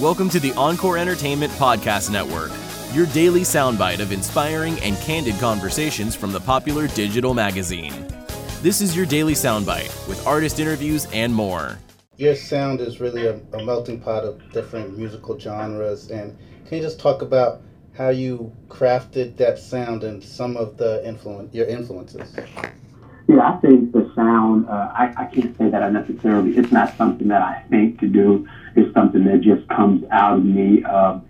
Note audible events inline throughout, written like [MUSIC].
Welcome to the Encore Entertainment Podcast Network, your daily soundbite of inspiring and candid conversations from the popular digital magazine. This is your daily soundbite with artist interviews and more. Your sound is really a, a melting pot of different musical genres, and can you just talk about how you crafted that sound and some of the influence, your influences? Yeah, I think the sound, uh, I, I can't say that I necessarily, it's not something that I think to do. It's something that just comes out of me uh,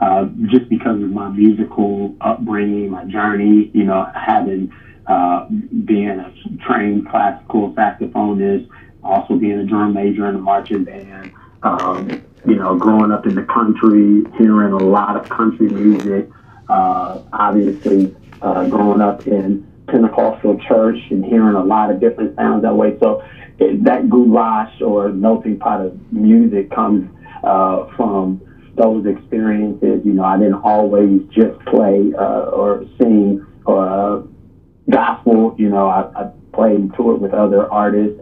uh, just because of my musical upbringing, my journey, you know, having uh, being a trained classical saxophonist, also being a drum major in a marching band, um, you know, growing up in the country, hearing a lot of country music, uh, obviously uh, growing up in Pentecostal church and hearing a lot of different sounds that way. So it, that goulash or melting pot of music comes uh, from those experiences. You know, I didn't always just play uh, or sing or uh, gospel. You know, I, I played and toured with other artists.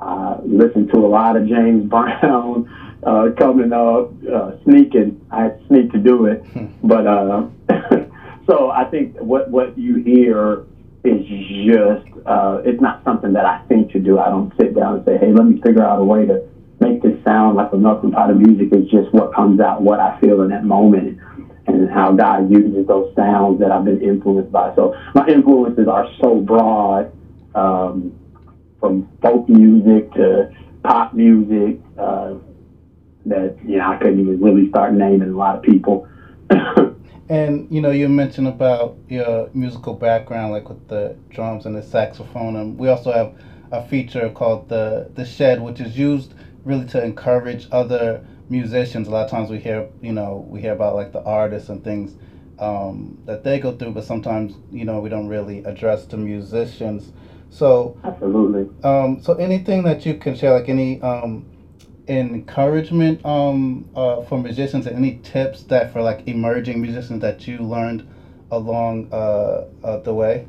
Uh, listened to a lot of James [LAUGHS] Brown uh, coming up, uh, sneaking. I had to sneak to do it, but uh, [LAUGHS] so I think what what you hear is just uh, it's not something that I think to do. I don't sit down and say, hey, let me figure out a way to make this sound like a melting pot of music. It's just what comes out, what I feel in that moment, and how God uses those sounds that I've been influenced by. So my influences are so broad, um, from folk music to pop music, uh, that you know I couldn't even really start naming a lot of people. [COUGHS] And you know, you mentioned about your musical background, like with the drums and the saxophone, and we also have a feature called the the Shed, which is used really to encourage other musicians. A lot of times we hear, you know, we hear about like the artists and things um, that they go through, but sometimes you know we don't really address the musicians. So absolutely. Um, so anything that you can share, like any um, encouragement um, uh, for musicians and any tips that for like emerging musicians that you learned along uh, uh, the way?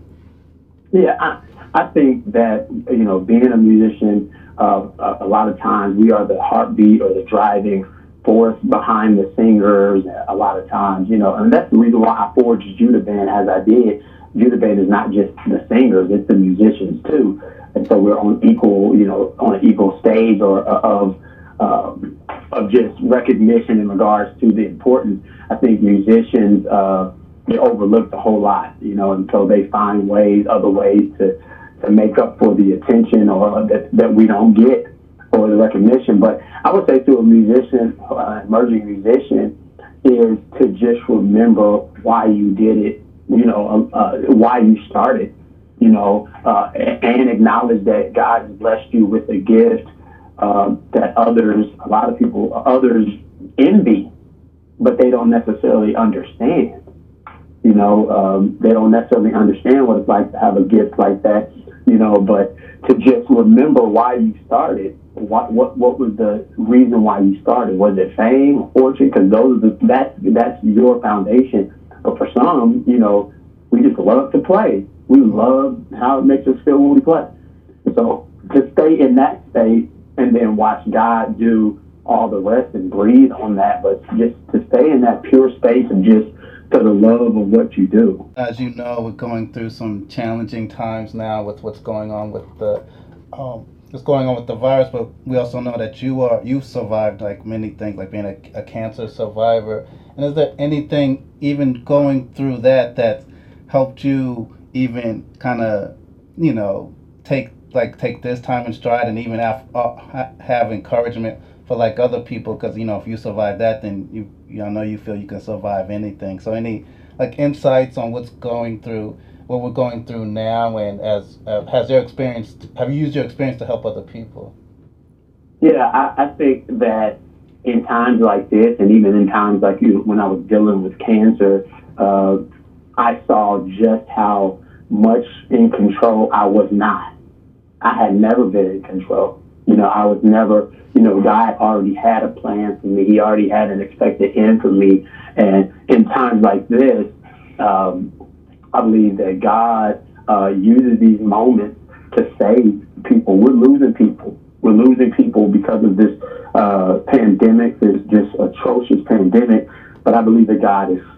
Yeah, I, I think that you know being a musician, uh, a lot of times we are the heartbeat or the driving force behind the singers. A lot of times, you know, and that's the reason why I forged Judah Band as I did. Judah Band is not just the singers; it's the musicians too. And so we're on equal, you know, on an equal stage or uh, of um, of just recognition in regards to the importance. I think musicians uh, they overlook a whole lot, you know, until they find ways, other ways to to make up for the attention or that that we don't get or the recognition. But I would say to a musician, uh, emerging musician, is to just remember why you did it, you know, um, uh, why you started, you know, uh, and acknowledge that God has blessed you with a gift uh, that others, a lot of people, others envy, but they don't necessarily understand. You know, um, they don't necessarily understand what it's like to have a gift like that. You know, but to just remember why you started. What what what was the reason why you started? Was it fame, fortune? Because those the, that's that's your foundation. But for some, you know, we just love to play. We love how it makes us feel when we play. So to stay in that state and then watch God do all the rest and breathe on that. But just to stay in that pure space and just for the love of what you do. As you know, we're going through some challenging times now with what's going on with the um, what's going on with the virus. But we also know that you are you've survived like many things, like being a, a cancer survivor. And is there anything even going through that that helped you even kind of you know take like take this time in stride and even have uh, have encouragement for like other people because you know if you survive that then you you know you feel you can survive anything. So any like insights on what's going through what we're going through now and as uh, has your experience have you used your experience to help other people? Yeah I, I think that in times like this and even in times like you when i was dealing with cancer uh, i saw just how much in control i was not I had never been in control. You know, I was never, you know, God already had a plan for me. He already had an expected end for me. And in times like this, um, I believe that God uh, uses these moments to save people. We're losing people. We're losing people because of this uh, pandemic, this just atrocious pandemic. But I believe that God is is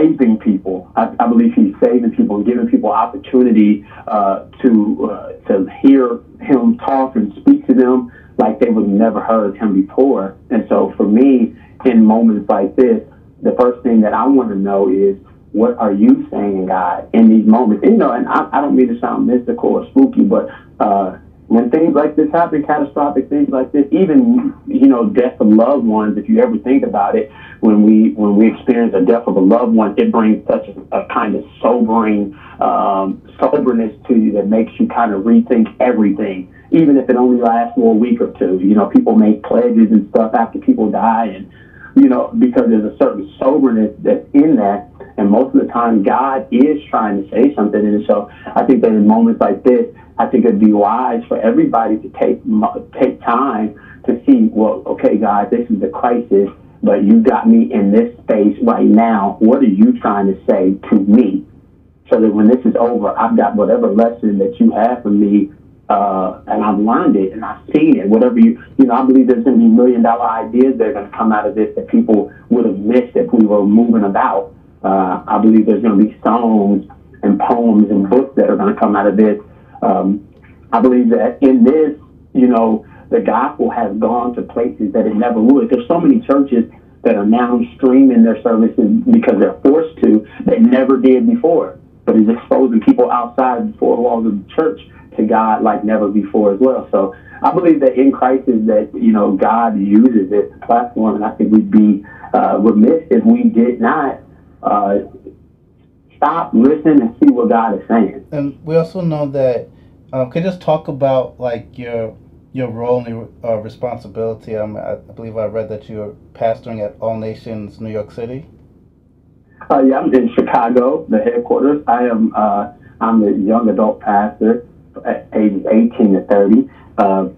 saving people. I, I believe He's saving people and giving people opportunity uh, to uh, to hear Him talk and speak to them like they would never heard Him before. And so, for me, in moments like this, the first thing that I want to know is what are you saying, God, in these moments? You know, and I, I don't mean to sound mystical or spooky, but uh, when things like this happen, catastrophic things like this, even you know, death of loved ones, if you ever think about it, when we when we experience the death of a loved one, it brings such a, a kind of sobering um, soberness to you that makes you kind of rethink everything, even if it only lasts for a week or two. You know, people make pledges and stuff after people die, and you know, because there's a certain soberness that's in that. And most of the time, God is trying to say something. And so I think that in moments like this, I think it'd be wise for everybody to take take time to see, well, okay, God, this is a crisis, but you got me in this space right now. What are you trying to say to me? So that when this is over, I've got whatever lesson that you have for me uh, and I've learned it and I've seen it. Whatever you, you know, I believe there's going to be million dollar ideas that are going to come out of this that people would have missed if we were moving about. Uh, I believe there's going to be songs and poems and books that are going to come out of this. Um, I believe that in this, you know, the gospel has gone to places that it never would. There's so many churches that are now streaming their services because they're forced to that never did before, but is exposing people outside the four walls of the church to God like never before as well. So I believe that in crisis that you know God uses this platform, and I think we'd be uh, remiss if we did not uh, stop, listen, and see what God is saying. And we also know that. Um, could you just talk about like your your role and your uh, responsibility? Um, I, believe I read that you're pastoring at All Nations New York City. Uh, yeah, I'm in Chicago, the headquarters. I am. Uh, I'm the young adult pastor ages 18 to 30, uh,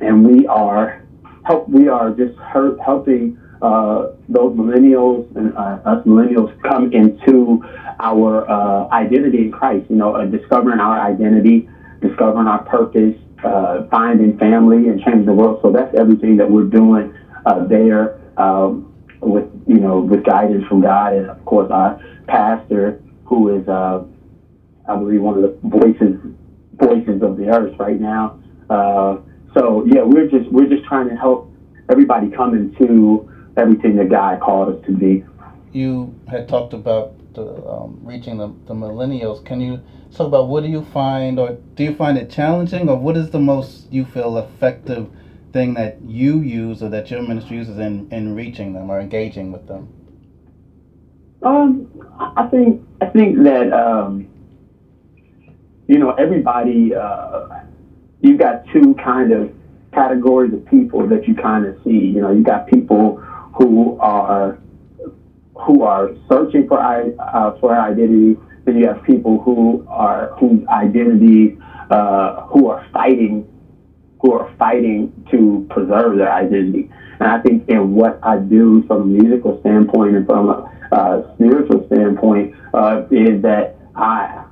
and we are help. We are just her, helping uh, those millennials and uh, us millennials come into our uh, identity in Christ. You know, uh, discovering our identity, discovering our purpose, uh, finding family, and changing the world. So that's everything that we're doing there. Um, with you know, with guidance from God, and of course our pastor, who is I believe one of the voices voices of the earth right now. Uh, so yeah, we're just we're just trying to help everybody come into everything that God called us to be. You had talked about the, um, reaching the, the millennials. Can you talk about what do you find, or do you find it challenging, or what is the most you feel effective thing that you use or that your ministry uses in, in reaching them or engaging with them? Um, I think I think that um, you know, everybody, uh, you've got two kind of categories of people that you kind of see. You know, you got people who are who are searching for uh, for identity. Then you have people who are whose identity uh, who are fighting who are fighting to preserve their identity. And I think in what I do from a musical standpoint and from a uh, spiritual standpoint uh, is that I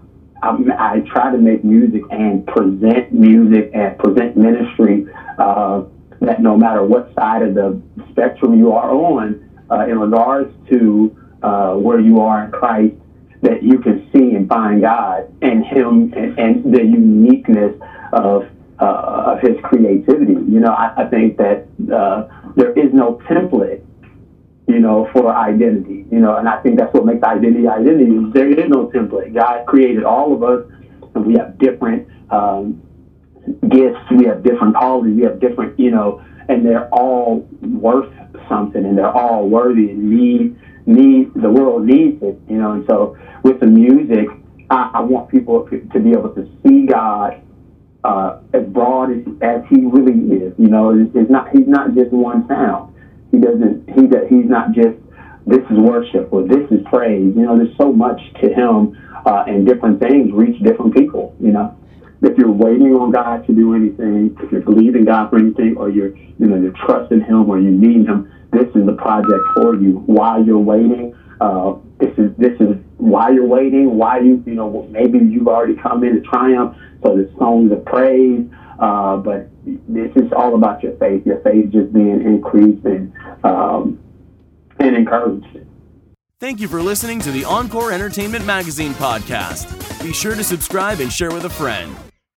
I, I try to make music and present music and present ministry uh, that no matter what side of the spectrum you are on, uh, in regards to uh, where you are in Christ, that you can see and find God and Him and, and the uniqueness of uh, of His creativity. You know, I, I think that uh, there is no template you know, for identity, you know, and I think that's what makes identity identity. There is no template. God created all of us, and we have different um, gifts, we have different qualities, we have different, you know, and they're all worth something, and they're all worthy and need need the world needs it, you know. And so with the music, I, I want people to be able to see God uh, as broad as, as He really is. You know, it's, not He's not just one sound he doesn't. He does, he's not just this is worship or this is praise. You know, there's so much to him, uh, and different things reach different people. You know, if you're waiting on God to do anything, if you're believing God for anything, or you're you know you're trusting Him or you need Him, this is the project for you. While you're waiting, uh, this is this is why you're waiting. Why you you know maybe you've already come in into triumph. So the songs of praise Uh, but this is all about your faith. Your faith just being increased and um, and encouraged. Thank you for listening to the Encore Entertainment Magazine podcast. Be sure to subscribe and share with a friend.